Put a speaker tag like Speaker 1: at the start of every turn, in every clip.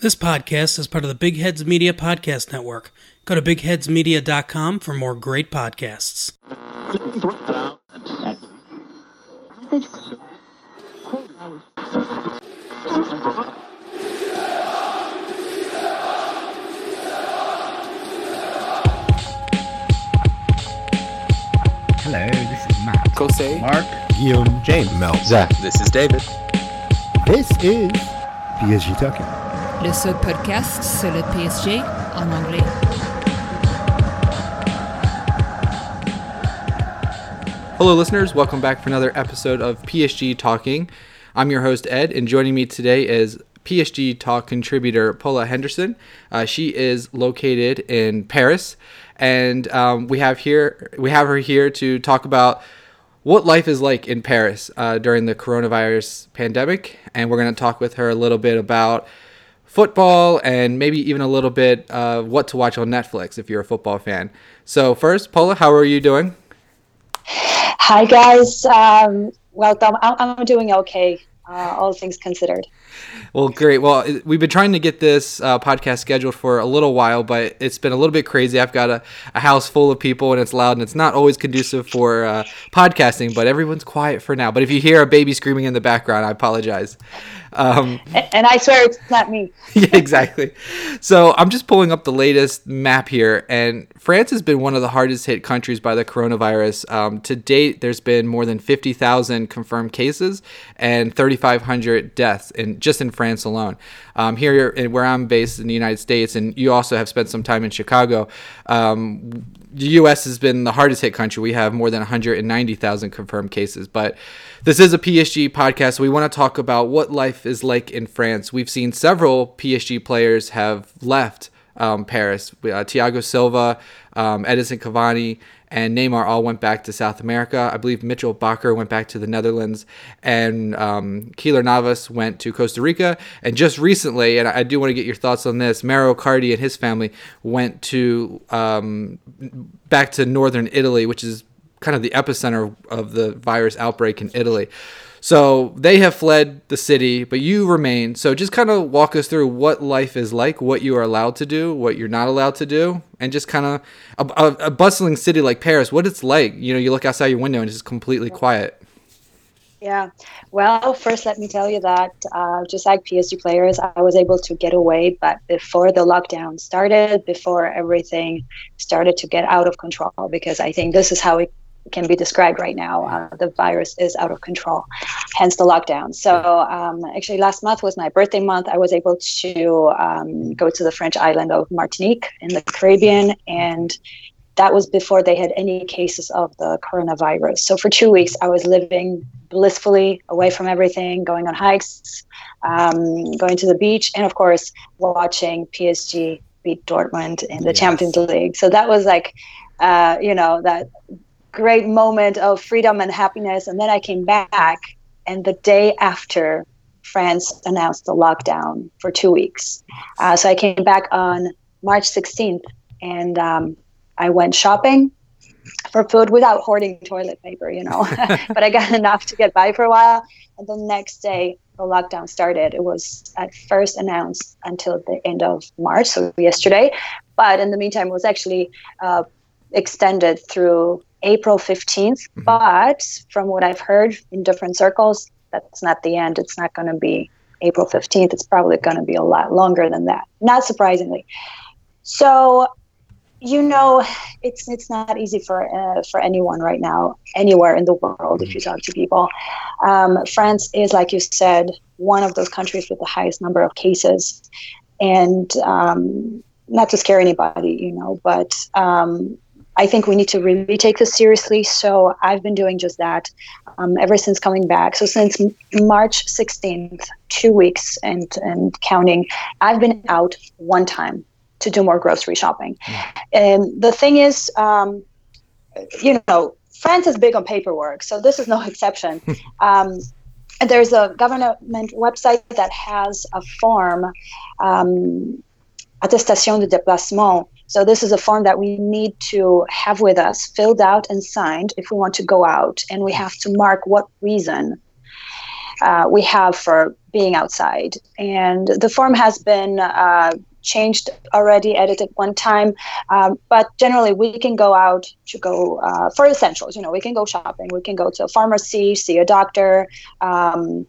Speaker 1: This podcast is part of the Big Heads Media Podcast Network. Go to bigheadsmedia.com for more great podcasts.
Speaker 2: Hello, this is Matt.
Speaker 3: Kosei.
Speaker 2: Mark.
Speaker 4: Guillaume, James, Mel,
Speaker 5: Zach.
Speaker 3: This is David.
Speaker 4: This is PSG Talking.
Speaker 6: Le seul podcast sur le PSG en anglais.
Speaker 5: Hello, listeners. Welcome back for another episode of PSG Talking. I'm your host, Ed, and joining me today is PSG Talk contributor Paula Henderson. Uh, she is located in Paris, and um, we have here we have her here to talk about what life is like in Paris uh, during the coronavirus pandemic, and we're going to talk with her a little bit about football and maybe even a little bit uh, what to watch on Netflix if you're a football fan. So first, Paula, how are you doing?
Speaker 7: Hi guys, um, welcome. I'm, I'm doing okay, uh, all things considered.
Speaker 5: Well, great. Well, we've been trying to get this uh, podcast scheduled for a little while, but it's been a little bit crazy. I've got a, a house full of people and it's loud and it's not always conducive for uh, podcasting, but everyone's quiet for now. But if you hear a baby screaming in the background, I apologize. Um,
Speaker 7: And I swear it's not me.
Speaker 5: yeah, exactly. So I'm just pulling up the latest map here, and France has been one of the hardest hit countries by the coronavirus. Um, to date, there's been more than 50,000 confirmed cases and 3,500 deaths in just in France alone. Um, here, where I'm based in the United States, and you also have spent some time in Chicago. Um, the U.S. has been the hardest hit country. We have more than 190,000 confirmed cases. But this is a PSG podcast. So we want to talk about what life is like in France. We've seen several PSG players have left um, Paris. Uh, Thiago Silva, um, Edinson Cavani, and Neymar all went back to South America. I believe Mitchel Bakker went back to the Netherlands, and um, Keylor Navas went to Costa Rica. And just recently, and I do want to get your thoughts on this, Mauro Icardi and his family went to um, back to northern Italy, which is kind of the epicenter of the virus outbreak in Italy. So they have fled the city, but you remain. So just kind of walk us through what life is like, what you are allowed to do, what you're not allowed to do, and just kind of a, a, a bustling city like Paris, what it's like. You know, you look outside your window and it's just completely quiet.
Speaker 7: Yeah. Well, first, let me tell you that uh, just like PSG players, I was able to get away, but before the lockdown started, before everything started to get out of control, because I think this is how it can be described right now. Uh, the virus is out of control, hence the lockdown. So, um, actually, last month was my birthday month. I was able to um, go to the French island of Martinique in the Caribbean, and that was before they had any cases of the coronavirus. So, for two weeks, I was living blissfully away from everything, going on hikes, um, going to the beach, and of course, watching PSG beat Dortmund in the
Speaker 5: Yes.
Speaker 7: Champions League. So, that was like, uh, you know, that great moment of freedom and happiness. And then I came back, and the day after, France announced the lockdown for two weeks. Uh, so I came back on March 16th, and um, I went shopping for food without hoarding toilet paper, you know. but I got enough to get by for a while. And the next day, the lockdown started. It was at first announced until the end of March, so yesterday. But in the meantime, it was actually uh, extended through April 15th. But from what I've heard in different circles, that's not the end. It's not going to be April 15th. It's probably going to be a lot longer than that, not surprisingly. So, you know, it's it's not easy for uh, for anyone right now, anywhere in the world. If you talk to people, um, France is, like you said, one of those countries with the highest number of cases, and um, not to scare anybody, you know, but um, I think we need to really take this seriously. So I've been doing just that um, ever since coming back. So since March 16th, two weeks and and counting, I've been out one time to do more grocery shopping. And the thing is, um, you know, France is big on paperwork, so this is no exception. um, there's a government website that has a form, um, attestation de déplacement. So this is a form that we need to have with us, filled out and signed if we want to go out, and we have to mark what reason. uh, we have for being outside. And the form has been uh, changed already, edited one time. Um, but generally, we can go out to go uh, for essentials. You know, we can go shopping, we can go to a pharmacy, see a doctor. Um,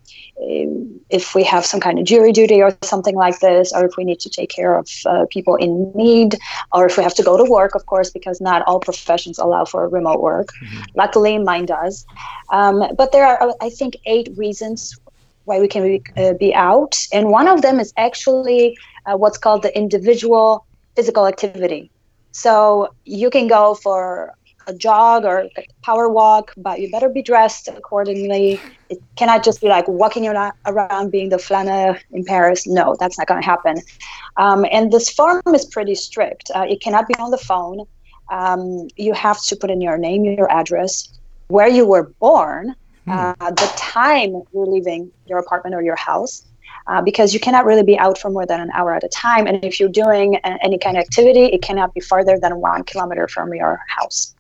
Speaker 7: if we have some kind of jury duty or something like this, or if we need to take care of uh, people in need, or if we have to go to work, of course, because not all professions allow for remote work. Mm-hmm. Luckily, mine does. Um, but there are, I think, eight reasons why we can be, uh, be out. And one of them is actually uh, what's called the individual physical activity. So you can go for a jog or a power walk, but you better be dressed accordingly. It cannot just be like walking around being the flâneur in Paris. No, that's not going to happen. Um, and this form is pretty strict. Uh, it cannot be on the phone. Um, you have to put in your name, your address, where you were born, hmm. uh, the time you're leaving your apartment or your house, uh, because you cannot really be out for more than an hour at a time. And if you're doing a, any kind of activity, it cannot be farther than one kilometer from your house.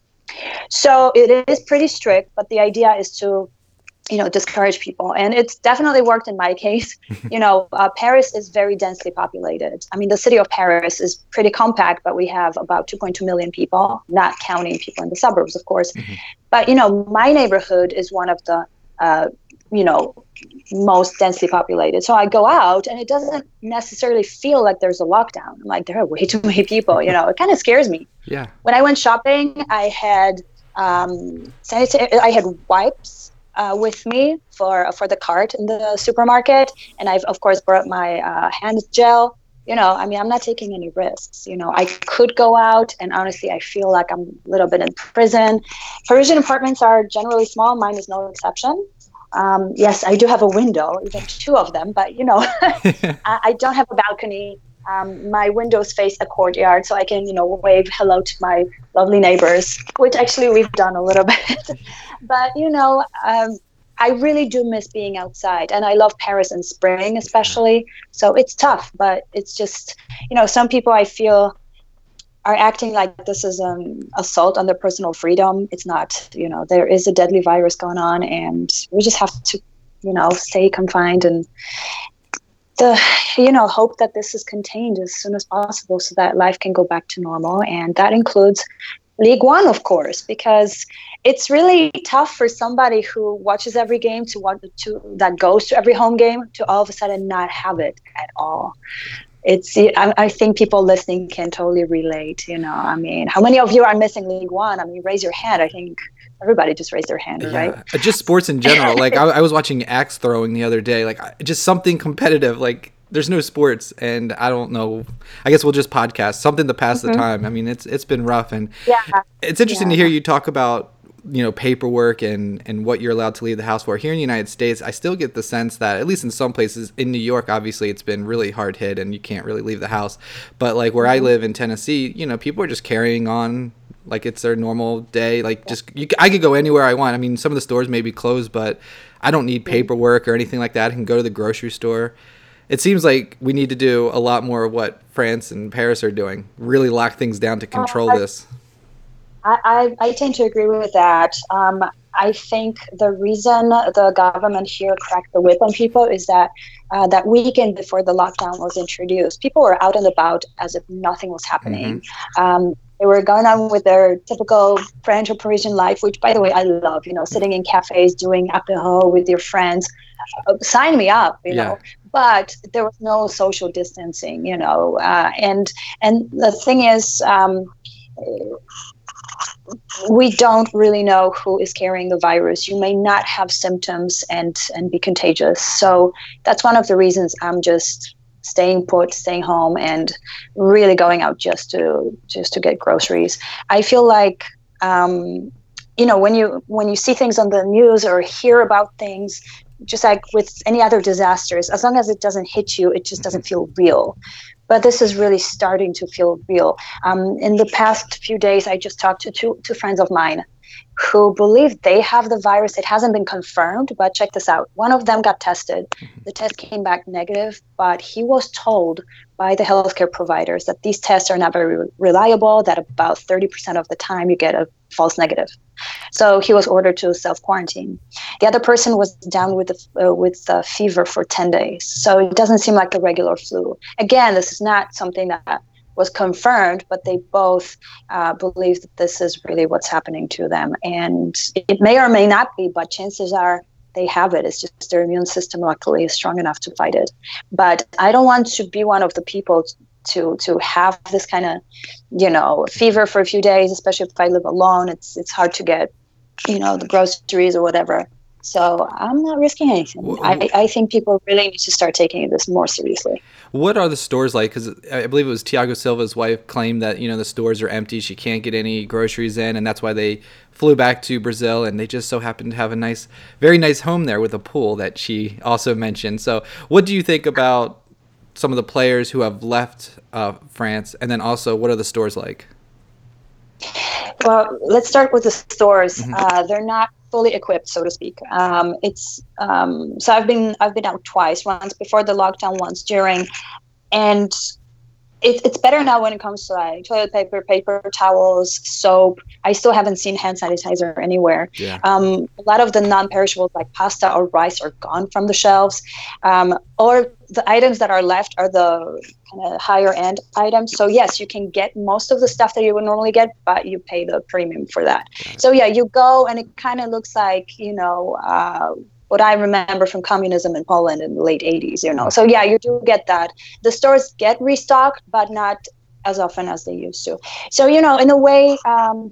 Speaker 7: So it is pretty strict, but the idea is to you know discourage people. And it's definitely worked in my case. You know uh, paris is very densely populated. I mean the city of paris is pretty compact but we have about 2.2 million people not counting people in the suburbs of course. Mm-hmm. but you know my neighborhood is one of the uh, you know most densely populated. So i go out and it doesn't necessarily feel like there's a lockdown. I'm like there are way too many people you know it kind of scares me.
Speaker 5: Yeah.
Speaker 7: When i went shopping i had um sanitary i had wipes uh, with me for for the cart in the supermarket. And i've of course brought my uh, hand gel. You know i mean i'm not taking any risks. You know i could go out and honestly i feel like i'm a little bit in prison. Parisian apartments are generally small. Mine is no exception. Um, yes, I do have a window, even two of them, but you know, I, I, don't have a balcony. Um, my windows face a courtyard, so I can, you know, wave hello to my lovely neighbors, which actually we've done a little bit. But you know, um, I really do miss being outside, and I love Paris in spring, especially. So it's tough, but it's just, you know, some people I feel are acting like this is an assault on their personal freedom. It's not. You know, there is a deadly virus going on, and we just have to, you know, stay confined and the you know hope that this is contained as soon as possible so that life can go back to normal and that includes league one of course because it's really tough for somebody who watches every game to want to that goes to every home game to all of a sudden not have it at all. It's I, I, think people listening can totally relate you know i mean how many of you are missing league one? I mean raise your hand. I think everybody just raised their hand yeah. right?
Speaker 5: just sports in general. Like I, I, was watching axe throwing the other day. Like just something competitive. Like there's no sports and i don't know. I guess we'll just podcast something to pass mm-hmm. the time. I mean it's it's been rough and
Speaker 7: yeah.
Speaker 5: it's interesting yeah. to hear you talk about you know paperwork and and what you're allowed to leave the house for. Here in the united states i still get the sense that at least in some places in new york obviously it's been really hard hit and you can't really leave the house. But like where i mm-hmm. live in tennessee you know people are just carrying on like it's their normal day. Like just you, i could go anywhere i want. I mean some of the stores may be closed but i don't need mm-hmm. paperwork or anything like that. I can go to the grocery store it seems like we need to do a lot more of what france and paris are doing really lock things down to control uh, this
Speaker 7: I, I, I tend to agree with that. Um, I think the reason the government here cracked the whip on people is that uh, that weekend before the lockdown was introduced, people were out and about as if nothing was happening. Mm-hmm. Um, they were going on with their typical French or Parisian life, which, by the way, I love. You know, sitting in cafes, doing apéro with your friends. Uh, sign me up. You yeah. know, but there was no social distancing. You know, uh, and and the thing is. Um, we don't really know who is carrying the virus. You may not have symptoms and and be contagious. So that's one of the reasons I'm just staying put, staying home, and really going out just to just to get groceries. I feel like. Um, you know when you when you see things on the news or hear about things just like with any other disasters as long as it doesn't hit you it just doesn't feel real but this is really starting to feel real. Um, in the past few days, I just talked to two, two friends of mine who believe they have the virus. It hasn't been confirmed, but check this out. One of them got tested. Mm-hmm. The test came back negative, but he was told by the healthcare providers that these tests are not very re- reliable, that about 30% of the time you get a false negative. So he was ordered to self quarantine. The other person was down with the, uh, with uh, fever for 10 days. So it doesn't seem like a regular flu. Again, this is not something that was confirmed, but they both uh, believe that this is really what's happening to them. And it may or may not be, but chances are they have it. It's just their immune system luckily is strong enough to fight it. But I don't want to be one of the people to to have this kind of you know fever for a few days, especially if I live alone. It's it's hard to get you know the groceries or whatever. So I'm not risking anything. I, I think people really need to start taking this more seriously.
Speaker 5: What are the stores like? Because I believe it was Thiago Silva's wife claimed that you know the stores are empty. She can't get any groceries in, and that's why they flew back to Brazil. And they just so happened to have a nice, very nice home there with a pool that she also mentioned. So, what do you think about some of the players who have left uh, France, and then also what are the stores like?
Speaker 7: Well, let's start with the stores. Mm-hmm. Uh, they're not fully equipped, so to speak. Um, it's um, so I've been I've been out twice, once before the lockdown, once during, and it, it's better now when it comes to like toilet paper, paper towels, soap. I still haven't seen hand sanitizer anywhere. Yeah. Um, a lot of the non-perishables like pasta or rice are gone from the shelves, um, or the items that are left are the kind of higher end items. So yes, you can get most of the stuff that you would normally get, but you pay the premium for that. So yeah, you go and it kind of looks like you know. Uh, what I remember from communism in Poland in the late 80s, you know. So yeah, you do get that. The stores get restocked, but not as often as they used to. So you know, in a way, um,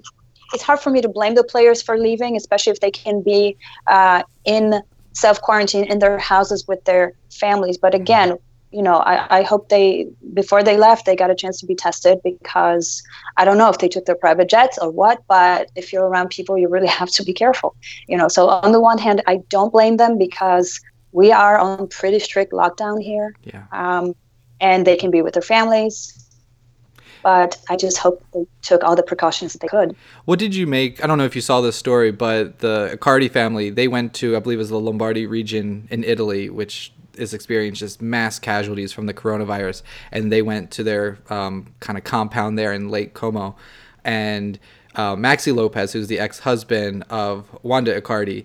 Speaker 7: it's hard for me to blame the players for leaving, especially if they can be uh, in self quarantine in their houses with their families. But again, you know, I, I hope they, before they left, they got a chance to be tested because I don't know if they took their private jets or what, but if you're around people, you really have to be careful. You know, so on the one hand, I don't blame them because we are on pretty strict lockdown here.
Speaker 5: Yeah.
Speaker 7: Um, and they can be with their families. But I just hope they took all the precautions that they could.
Speaker 5: What did you make? I don't know if you saw this story, but the Icardi family, they went to, I believe it was the Lombardy region in Italy, which is experienced just mass casualties from the coronavirus, and they went to their um, kind of compound there in Lake Como, and uh, Maxi Lopez, who's the ex-husband of Wanda Icardi,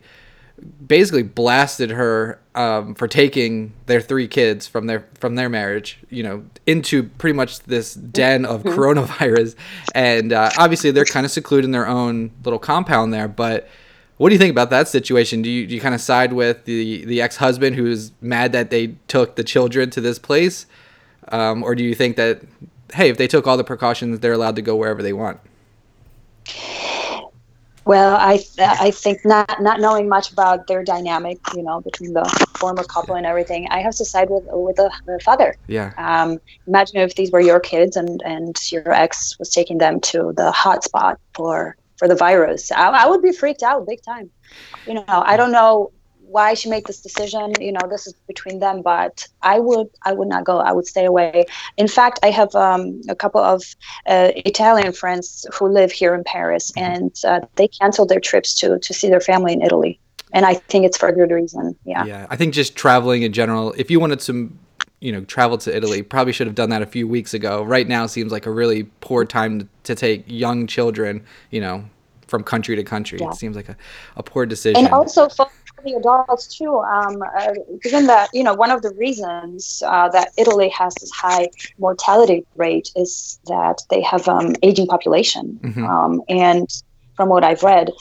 Speaker 5: basically blasted her um, for taking their three kids from their from their marriage, you know, into pretty much this den of mm-hmm. coronavirus, and uh, obviously they're kind of secluded in their own little compound there, but what do you think about that situation? Do you, do you kind of side with the, the ex husband who's mad that they took the children to this place? Um, or do you think that, hey, if they took all the precautions, they're allowed to go wherever they want?
Speaker 7: Well, I I think not not knowing much about their dynamic, you know, between the former couple and everything, I have to side with with the, the father.
Speaker 5: Yeah.
Speaker 7: Um, imagine if these were your kids and and your ex was taking them to the hot spot for for the virus. I, I would be freaked out big time. You know, I don't know why she made this decision. You know this is between them but i would i would not go. I would stay away. In fact i have um, a couple of uh, italian friends who live here in paris mm-hmm. and uh, they canceled their trips to to see their family in italy. And i think it's for a good reason. Yeah.
Speaker 5: Yeah. I think just traveling in general if you wanted some you know travel to Italy. Probably should have done that a few weeks ago. Right now seems like a really poor time to take young children, you know, from country to country. Yeah. It seems like a, a poor decision.
Speaker 7: And also for the adults too, um, uh, given that you know one of the reasons uh, that Italy has this high mortality rate is that they have um, aging population, mm-hmm. um, and from what I've read,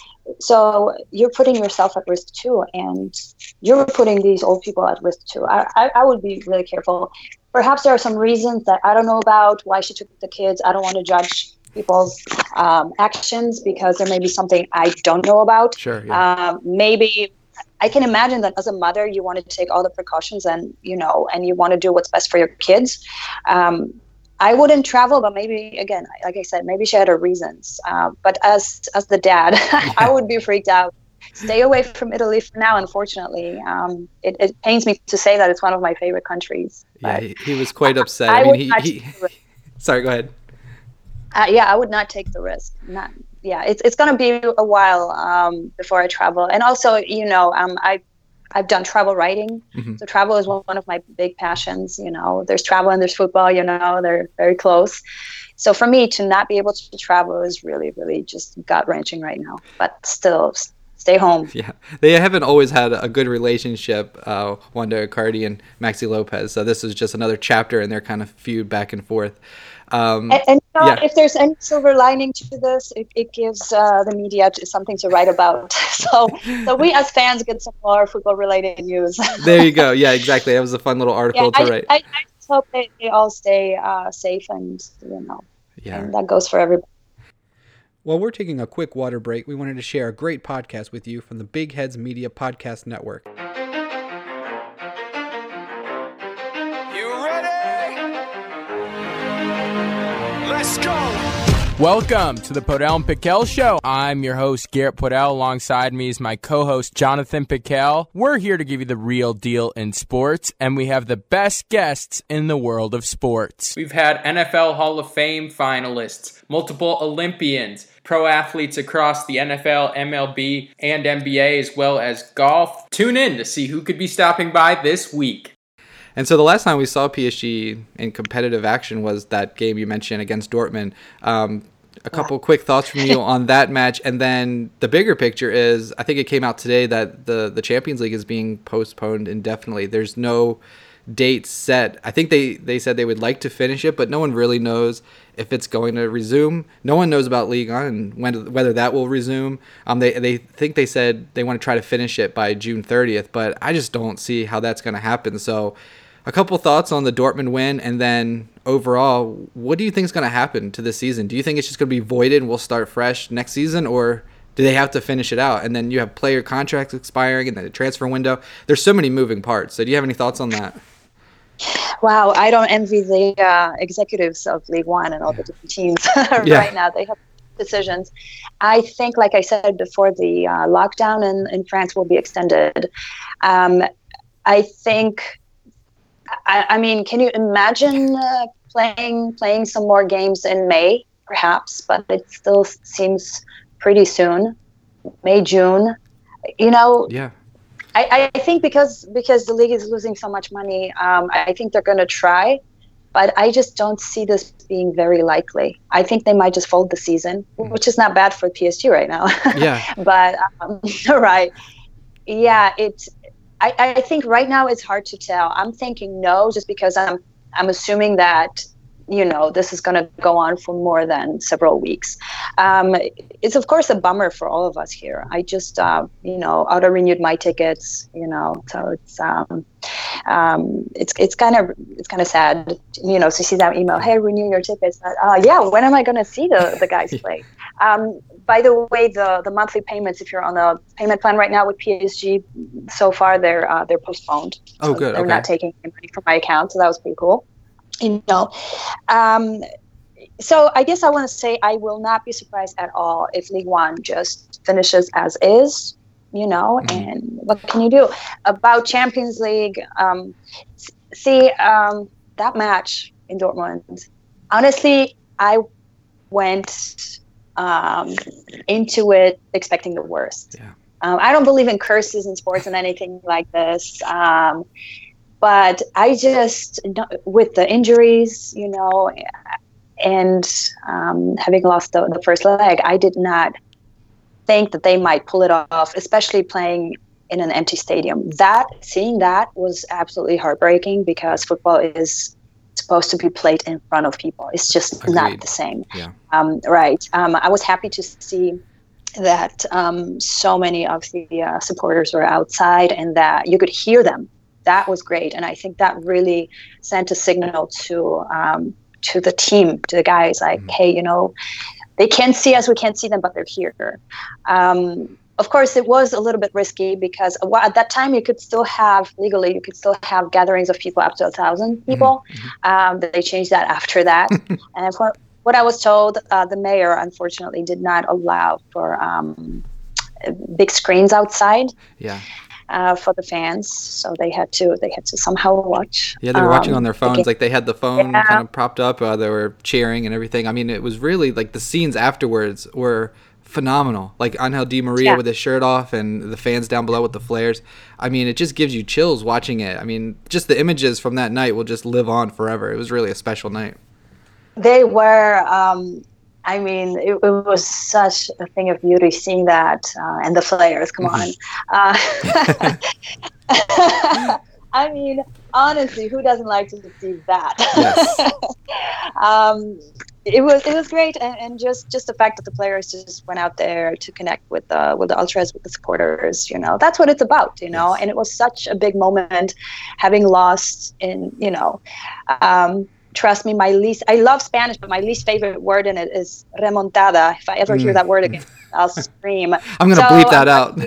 Speaker 7: so you're putting yourself at risk too, and you're putting these old people at risk too. I, I, I, would be really careful. Perhaps there are some reasons that I don't know about why she took the kids. I don't want to judge people's um, actions because there may be something I don't know about.
Speaker 5: Sure. Yeah.
Speaker 7: Um, maybe I can imagine that as a mother, you want to take all the precautions and you know, and you want to do what's best for your kids. Um, I wouldn't travel, but maybe again, like I said, maybe she had her reasons. Uh, but as as the dad, I would be freaked out. Stay away from Italy for now. Unfortunately, um, it, it, pains me to say that it's one of my favorite countries.
Speaker 5: Yeah, he, he, was quite upset. I, I mean, he, he sorry, go ahead.
Speaker 7: Uh, yeah, I would not take the risk. Not yeah, it's it's gonna be a while um, before I travel, and also you know um, I I've done travel writing. So travel is one, of my big passions. You know, there's travel and there's football. You know, they're very close. So for me to not be able to travel is really, really just gut wrenching right now. But still, stay home.
Speaker 5: Yeah, they haven't always had a good relationship, uh, Wanda Icardi and Maxi Lopez. So this is just another chapter in their kind of feud back and forth. Um,
Speaker 7: And, and you know,
Speaker 5: Yeah.
Speaker 7: if there's any silver lining to this, it, it gives uh, the media something to write about. so, so we as fans get some more football-related news.
Speaker 5: there you go. Yeah, exactly. That was a fun little
Speaker 7: yeah,
Speaker 5: article to
Speaker 7: I,
Speaker 5: write.
Speaker 7: I, I just hope they, they all stay uh, safe and you know,
Speaker 5: yeah.
Speaker 7: and that goes for everybody.
Speaker 5: While we're taking a quick water break, we wanted to share a great podcast with you from the Big Heads Media Podcast Network.
Speaker 8: Welcome to the Podell and Piquel Show. I'm your host, Garrett Podell. Alongside me is my co-host, Jonathan Piquel. We're here to give you the real deal in sports, and we have the best guests in the world of sports. We've had NFL Hall of Fame finalists, multiple Olympians, pro athletes across the NFL, MLB, and NBA, as well as golf. Tune in to see who could be stopping by this week.
Speaker 5: And so the last time we saw PSG in competitive action was that game you mentioned against Dortmund. Um, a couple quick thoughts from you on that match, and then the bigger picture is I think it came out today that the the Champions League is being postponed indefinitely. There's no date set. I think they they said they would like to finish it, but no one really knows if it's going to resume. No one knows about League On and when whether that will resume. Um, they they think they said they want to try to finish it by June 30th, but I just don't see how that's going to happen. So a couple thoughts on the Dortmund win, and then overall, what do you think is going to happen to this season? Do you think it's just going to be voided and we'll start fresh next season, or do they have to finish it out? And then you have player contracts expiring, and then a transfer window. There's so many moving parts. So do you have any thoughts on that?
Speaker 7: Wow, I don't envy the uh, executives of League One and all the different teams
Speaker 5: Yeah.
Speaker 7: right now. They have decisions. I think, like I said before, the uh, lockdown in, in France will be extended. Um, I think. I, I mean, can you imagine uh, playing playing some more games in May, perhaps? But it still seems pretty soon, May June. You know,
Speaker 5: Yeah.
Speaker 7: I, I think because because the league is losing so much money, um, I think they're going to try, but I just don't see this being very likely. I think they might just fold the season, which is not bad for PSG right now.
Speaker 5: Yeah.
Speaker 7: but um, right, yeah, it's. I, I think right now it's hard to tell. I'm thinking no, just because I'm I'm assuming that you know this is going to go on for more than several weeks. Um, it's of course a bummer for all of us here. I just uh, you know auto renewed my tickets, you know, so it's um, um, it's it's kind of it's kind of sad, you know, to see that email. Hey, renew your tickets. But, uh, yeah, when am I going to see the the guys play? By the way, the the monthly payments, if you're on the payment plan right now with PSG, so far they're uh, they're postponed.
Speaker 5: Oh,
Speaker 7: So
Speaker 5: good,
Speaker 7: They're
Speaker 5: okay.
Speaker 7: not taking any money from my account, so that was pretty cool. You know, um, so I guess I want to say I will not be surprised at all if League One just finishes as is. You know, and what can you do about Champions League? Um, see um, that match in Dortmund. Honestly, I went um, into it expecting the worst.
Speaker 5: Yeah.
Speaker 7: Um, I don't believe in curses in sports and anything like this. Um, but I just, with the injuries, you know, and um, having lost the, the first leg, I did not think that they might pull it off, especially playing in an empty stadium. That seeing that was absolutely heartbreaking because football is supposed to be played in front of people. It's just
Speaker 5: Agreed.
Speaker 7: not the same.
Speaker 5: Yeah.
Speaker 7: Um, right. Um, I was happy to see that um, so many of the uh, supporters were outside and that you could hear them. That was great, and I think that really sent a signal to um, to the team, to the guys, like, hey, you know, they can't see us, we can't see them, but they're here. Um, of course, it was a little bit risky because at that time you could still have legally you could still have gatherings of people up to a thousand people. Um, they changed that after that, and for what I was told, uh, the mayor unfortunately did not allow for um, big screens outside
Speaker 5: Yeah.
Speaker 7: uh, for the fans, so they had to they had to somehow watch.
Speaker 5: Yeah, they were watching
Speaker 7: um,
Speaker 5: on their phones.
Speaker 7: game.
Speaker 5: Like they had the phone
Speaker 7: Yeah.
Speaker 5: kind of propped up. Uh, they were cheering and everything. I mean, it was really like the scenes afterwards were phenomenal. Like Angel Di Maria
Speaker 7: Yeah.
Speaker 5: with his shirt off and the fans down below with the flares. I mean, it just gives you chills watching it. I mean, just the images from that night will just live on forever. It was really a special night.
Speaker 7: They were. Um, I mean, it, it was such a thing of beauty seeing that uh, and the flares. Come on. Uh, I mean, honestly, who doesn't like to see that?
Speaker 5: Yes.
Speaker 7: um, it was it was great, and, and just just the fact that the players just went out there to connect with the with the ultras, with the supporters. You know, that's what it's about. You know,
Speaker 5: Yes.
Speaker 7: and it was such a big moment, having lost in you know. Um, trust me, my least I love Spanish, but my least favorite word in it is remontada. If I ever hear
Speaker 5: Mm.
Speaker 7: that word again, I'll scream.
Speaker 5: I'm going to
Speaker 7: So,
Speaker 5: bleep that out.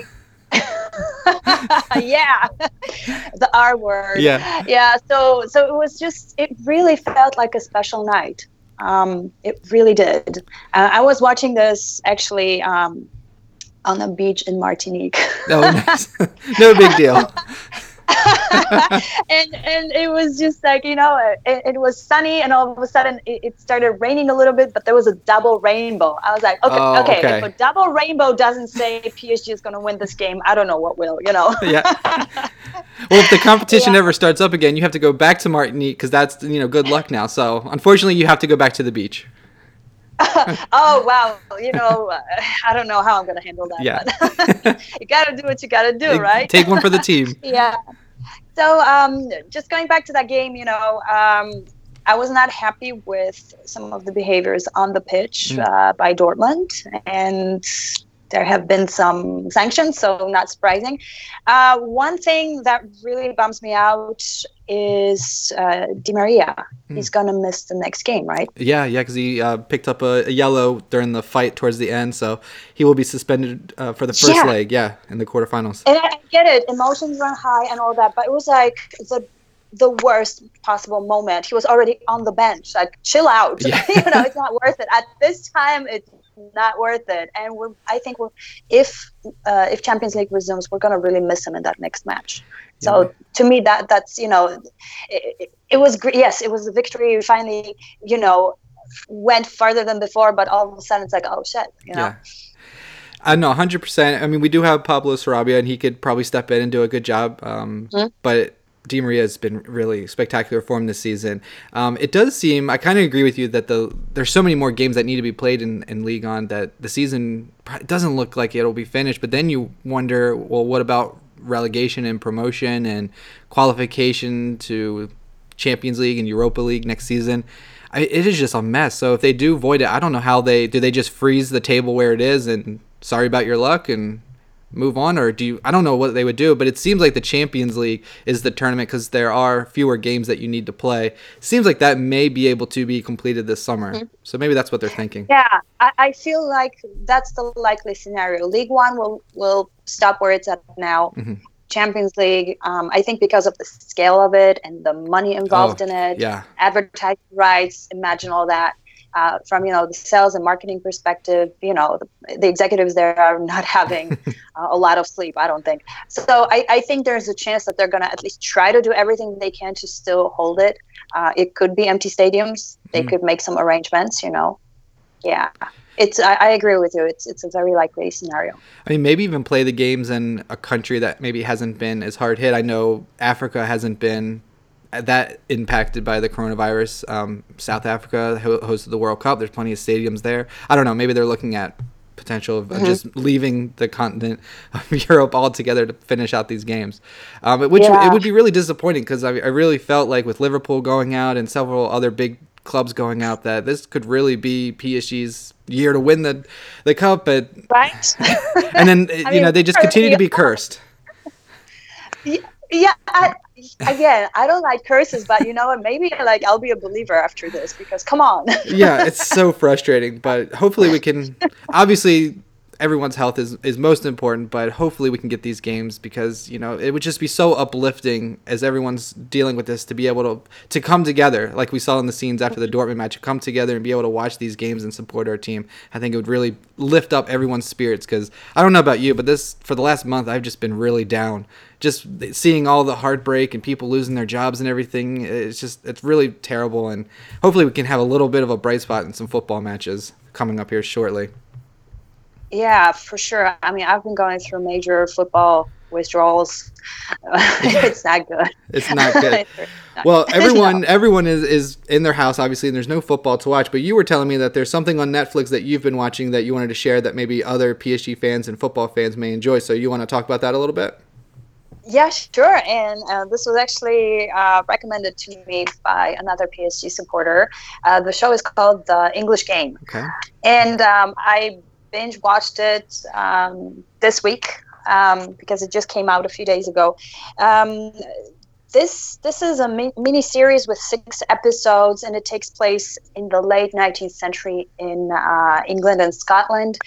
Speaker 7: yeah the r word
Speaker 5: Yeah.
Speaker 7: yeah so so it was just it really felt like a special night um it really did uh, i was watching this actually um on a beach in martinique
Speaker 5: No, nice. no big deal.
Speaker 7: and and it was just like you know it, it was sunny and all of a sudden it, it started raining a little bit but there was a double rainbow i was like okay
Speaker 5: Oh,
Speaker 7: okay,
Speaker 5: okay.
Speaker 7: if a double rainbow doesn't say psg is going to win this game i don't know what will you know
Speaker 5: yeah. Well, if the competition
Speaker 7: Yeah.
Speaker 5: ever starts up again, you have to go back to Martinique because that's you know good luck now. So unfortunately, you have to go back to the beach.
Speaker 7: oh wow you know uh, i don't know how i'm going to handle that
Speaker 5: Yeah.
Speaker 7: you got to do what you got to do right
Speaker 5: Take one for the team.
Speaker 7: yeah so um just going back to that game you know um I was not happy with some of the behaviors on the pitch
Speaker 5: Mm.
Speaker 7: uh, by Dortmund, and there have been some sanctions, so not surprising. Uh, one thing that really bums me out is uh, Di Maria.
Speaker 5: Mm.
Speaker 7: He's gonna miss the next game, right?
Speaker 5: Yeah, yeah, because he uh, picked up a, a yellow during the fight towards the end, so he will be suspended uh, for the first
Speaker 7: Yeah.
Speaker 5: leg. Yeah, in the quarterfinals.
Speaker 7: And I I get it, emotions run high and all that, but it was like the the worst possible moment. He was already on the bench. Like, chill out.
Speaker 5: Yeah.
Speaker 7: you know, it's not worth it. At this time, it's not worth it. And we're, I think, we're, if uh, if Champions League resumes, we're gonna really miss him in that next match. So
Speaker 5: Yeah.
Speaker 7: to me, that that's you know, it, it, it was great. Yes, it was a victory. We finally, you know, went farther than before. But all of a sudden, it's like, oh shit, you know.
Speaker 5: Yeah. I know, hundred percent. I mean, we do have Pablo Sarabia, and he could probably step in and do a good job. Um,
Speaker 7: Mhm.
Speaker 5: But Di Maria has been really spectacular form this season. Um, it does seem I kind of agree with you that the there's so many more games that need to be played in, in League On that the season doesn't look like it'll be finished. But then you wonder, well, what about relegation and promotion and qualification to Champions League and Europa League next season? I, it is just a mess. So if they do void it, I don't know how they do. They just freeze the table where it is and sorry about your luck and move on, or do you? I don't know what they would do, but it seems like the Champions League is the tournament because there are fewer games that you need to play. Seems like that may be able to be completed this summer. So maybe that's what they're thinking.
Speaker 7: Yeah, I, I feel like that's the likely scenario. League One will will stop where it's at now.
Speaker 5: Mhm.
Speaker 7: Champions League, um, I think because of the scale of it and the money involved
Speaker 5: Oh,
Speaker 7: in it,
Speaker 5: Yeah,
Speaker 7: advertising rights, imagine all that. Uh, from you know the sales and marketing perspective, you know the, the executives there are not having uh, a lot of sleep. I don't think so. I, I think there's a chance that they're going to at least try to do everything they can to still hold it. Uh, it could be empty stadiums. They
Speaker 5: Mhm.
Speaker 7: could make some arrangements. You know, yeah. It's I, I agree with you. It's it's a very likely scenario.
Speaker 5: I mean maybe even play the games in a country that maybe hasn't been as hard hit. I know Africa hasn't been that impacted by the coronavirus. Um, South Africa ho- hosted the World Cup. There's plenty of stadiums there. I don't know. Maybe they're looking at potential of
Speaker 7: Mm-hmm.
Speaker 5: just leaving the continent of Europe altogether to finish out these games, um, which
Speaker 7: Yeah.
Speaker 5: it would be really disappointing because I, I really felt like with Liverpool going out and several other big clubs going out that this could really be PSG's year to win the the cup. But
Speaker 7: Right.
Speaker 5: and then you
Speaker 7: mean,
Speaker 5: know they just continue to be
Speaker 7: yeah.
Speaker 5: cursed.
Speaker 7: yeah. I, again, I don't like curses, but you know what? Maybe like I'll be a believer after this because come on.
Speaker 5: yeah, it's so frustrating, but hopefully we can. Obviously, everyone's health is is most important, but hopefully we can get these games because you know it would just be so uplifting as everyone's dealing with this to be able to to come together, like we saw in the scenes after the Dortmund match, to come together and be able to watch these games and support our team. I think it would really lift up everyone's spirits because I don't know about you, but this for the last month I've just been really down. Just seeing all the heartbreak and people losing their jobs and everything, it's just it's really terrible. And hopefully we can have a little bit of a bright spot in some football matches coming up here shortly.
Speaker 7: Yeah, for sure. I mean, I've been going through major football withdrawals. it's not good.
Speaker 5: It's not good. Well, everyone
Speaker 7: No.
Speaker 5: everyone is, is in their house obviously and there's no football to watch, but you were telling me that there's something on Netflix that you've been watching that you wanted to share that maybe other PSG fans and football fans may enjoy. So you want to talk about that a little bit?
Speaker 7: Yeah, sure. And uh, this was actually uh, recommended to me by another PSG supporter. Uh, the show is called The English Game.
Speaker 5: Okay.
Speaker 7: And um, I binge watched it um, this week um, because it just came out a few days ago. Um, this this is a mi- mini series with six episodes, and it takes place in the late 19th century in uh, England and Scotland,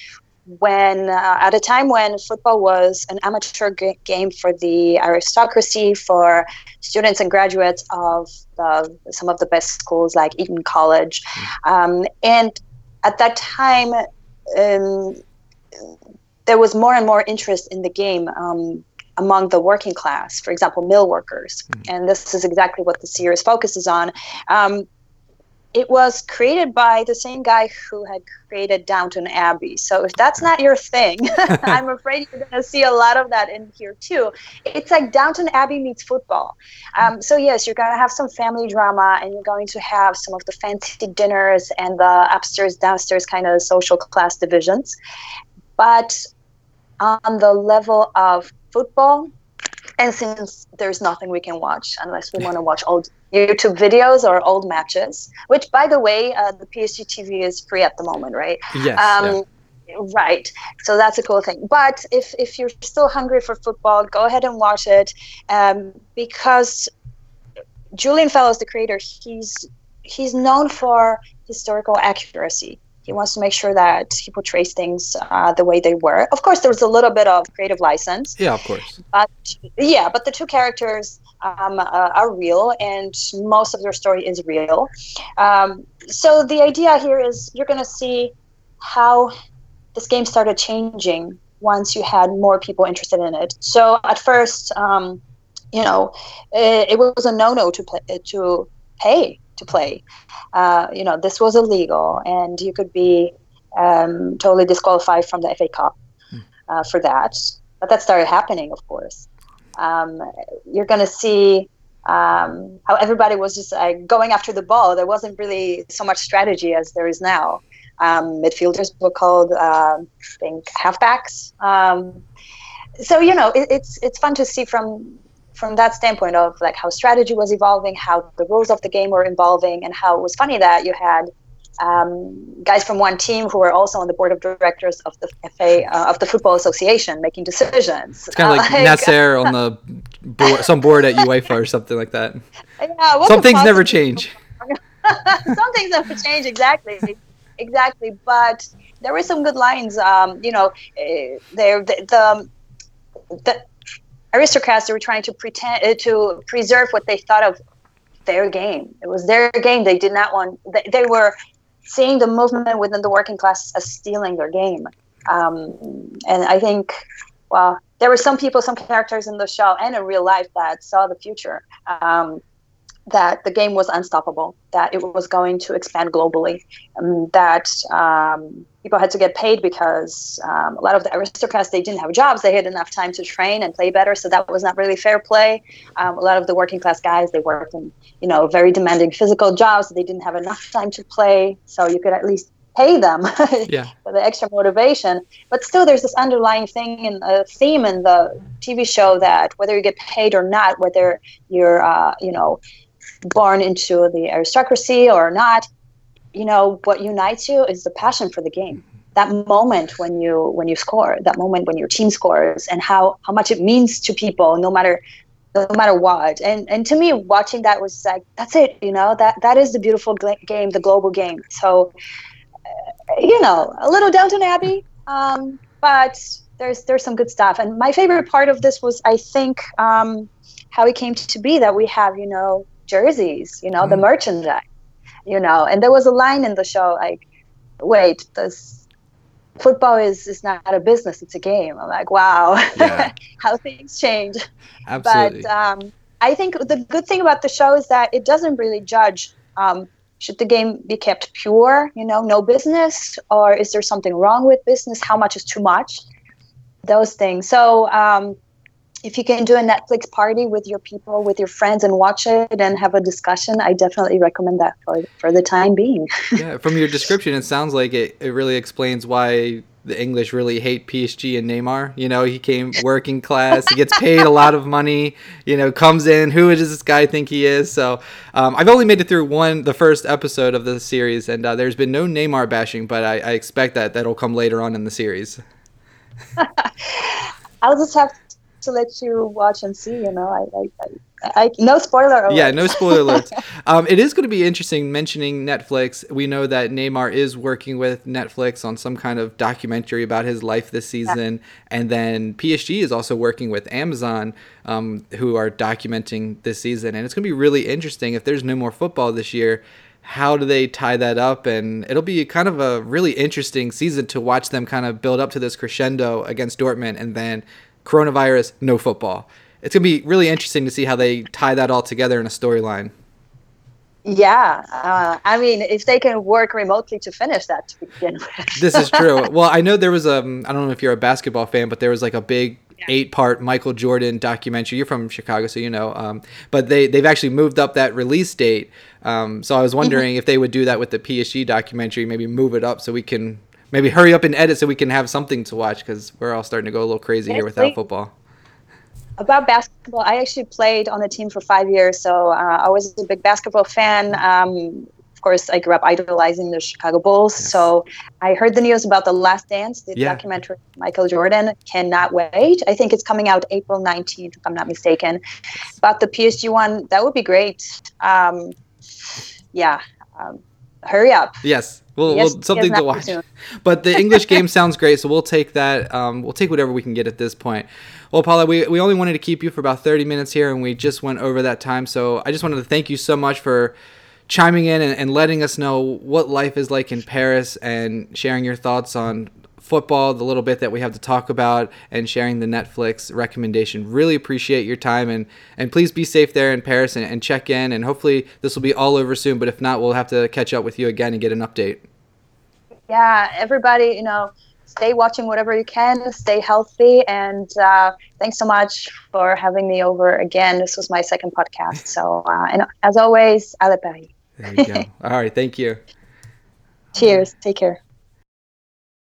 Speaker 7: when uh, at a time when football was an amateur g- game for the aristocracy, for students and graduates of the, some of the best schools like Eton College, um, and at that time. Um, there was more and more interest in the game um, among the working class, for example, mill workers. And this is exactly what the series focuses on. Um, it was created by the same guy who had created Downton Abbey. So if that's not your thing, I'm afraid you're going to see a lot of that in here too. It's like Downton Abbey meets football. Um, so yes, you're going to have some family drama, and you're going to have some of the fancy dinners and the upstairs, downstairs kind of social class divisions. But on the level of football, and since there's nothing we can watch unless we want to watch old YouTube videos or old matches, which by the way, uh, the PSG TV is free at the moment, right?
Speaker 5: Yes.
Speaker 7: Um, Right. So that's a cool thing. But if, if you're still hungry for football, go ahead and watch it um, because Julian Fellowes, the creator, he's he's known for historical accuracy. He wants to make sure that he portrays things uh, the way they were. Of course, there's a little bit of creative license,
Speaker 5: yeah, of course.
Speaker 7: but yeah, but the two characters um, uh, are real, and most of their story is real. Um, so the idea here is you're going to see how this game started changing once you had more people interested in it. So at first, um, you know, it, it was a no-no to play to pay to play. Uh, you know, this was illegal, and you could be um, totally disqualified from the FA Cup uh, for that. But that started happening, of course. Um, you're going to see um, how everybody was just like going after the ball. There wasn't really so much strategy as there is now. Um, midfielders were called, uh, I think, halfbacks. Um, so you know, it, it's it's fun to see from from that standpoint of like how strategy was evolving, how the rules of the game were evolving, and how it was funny that you had um, guys from one team who were also on the board of directors of the FA uh, of the Football Association making decisions.
Speaker 5: It's kind of like Nasser on the board, some board at UEFA or something like that.
Speaker 7: Yeah,
Speaker 5: Some things never change.
Speaker 7: some things never change exactly exactly but there were some good lines um, you know uh, there the, the the aristocrats they were trying to pretend uh, to preserve what they thought of their game it was their game they did not want they, they were seeing the movement within the working class as stealing their game. Um, and i think well there were some people some characters in the show and in real life that saw the future. Um, that the game was unstoppable, that it was going to expand globally, that um, people had to get paid because um, a lot of the aristocrats they didn't have jobs, they had enough time to train and play better, so that was not really fair play. Um, a lot of the working class guys they worked in you know very demanding physical jobs, they didn't have enough time to play, so you could at least pay them
Speaker 5: Yeah.
Speaker 7: for the extra motivation. But still, there's this underlying thing and a theme in the TV show that whether you get paid or not, whether you're uh, you know born into the aristocracy or not you know what unites you is the passion for the game. That moment when you when you score that moment when your team scores and how how much it means to people no matter no matter what. And and to me watching that was like that's it you know that that is the beautiful game the global game. So uh, you know a little downton abbey um, but there's there's some good stuff. And my favorite part of this was i think um, how it came to be that we have you know jerseys you know the merchandise you know and there was a line in the show like wait this football is is not a business it's a game i'm like wow
Speaker 5: Yeah.
Speaker 7: how things change
Speaker 5: Absolutely.
Speaker 7: but um, I think the good thing about the show is that it doesn't really judge um, should the game be kept pure? You know, no business, or is there something wrong with business? How much is too much? Those things. So. Um, if you can do a Netflix party with your people, with your friends, and watch it and have a discussion, I definitely recommend that for for the time being.
Speaker 5: yeah, from your description, it sounds like it, it really explains why the English really hate PSG and Neymar. You know, he came working class, he gets paid a lot of money. You know, comes in. Who does this guy think he is? So, um, I've only made it through one, the first episode of the series, and uh, there's been no Neymar bashing, but I, I expect that that'll come later on in the series.
Speaker 7: I'll just have to let you watch and see. You know, I, I, I, I no spoiler. Alert.
Speaker 5: Yeah, no spoiler alerts. um, it is going to be interesting mentioning Netflix. We know that Neymar is working with Netflix on some kind of documentary about his life this season, yeah. and then PSG is also working with Amazon, um, who are documenting this season. And it's going to be really interesting if there's no more football this year. How do they tie that up? And it'll be kind of a really interesting season to watch them kind of build up to this crescendo against Dortmund and then coronavirus, no football. It's going to be really interesting to see how they tie that all together in a storyline.
Speaker 7: Yeah, uh, I mean, if they can work remotely to finish that to begin with.
Speaker 5: this is true. Well, I know there was a, um, I don't know if you're a basketball fan, but there was like a big yeah. eight part Michael Jordan documentary. You're from Chicago, so you know. Um, but they, they've actually moved up that release date. Um, so I was wondering mm-hmm. if they would do that with the PSG documentary, maybe move it up so we can maybe hurry up and edit so we can have something to watch because we're all starting to go a little crazy here without football.
Speaker 7: About basketball, I actually played on the team for five years, so uh, I was a big basketball fan. Um, of course, I grew up idolizing the Chicago Bulls. Yes. So I heard the news about The Last Dance, the yeah. documentary Michael Jordan. Cannot wait. I think it's coming out April 19th, if I'm not mistaken. About the PSG one, that would be great. Um, yeah. Um, hurry up.
Speaker 5: Yes. Well, yes, well something to watch. But the English game sounds great, so we'll take that. Um, we'll take whatever we can get at this point. Well, Paula, we, we only wanted to keep you for about 30 minutes here, and we just went over that time. So I just wanted to thank you so much for chiming in and, and letting us know what life is like in Paris and sharing your thoughts on football, the little bit that we have to talk about, and sharing the Netflix recommendation. Really appreciate your time, and and please be safe there in Paris and, and check in. And hopefully this will be all over soon. But if not, we'll have to catch up with you again and get an update.
Speaker 7: Yeah, everybody, you know, stay watching whatever you can, stay healthy, and uh, thanks so much for having me over again. This was my second podcast. So, uh, and as always, allez Paris.
Speaker 5: There you go. all right, thank you.
Speaker 7: Cheers. Take care.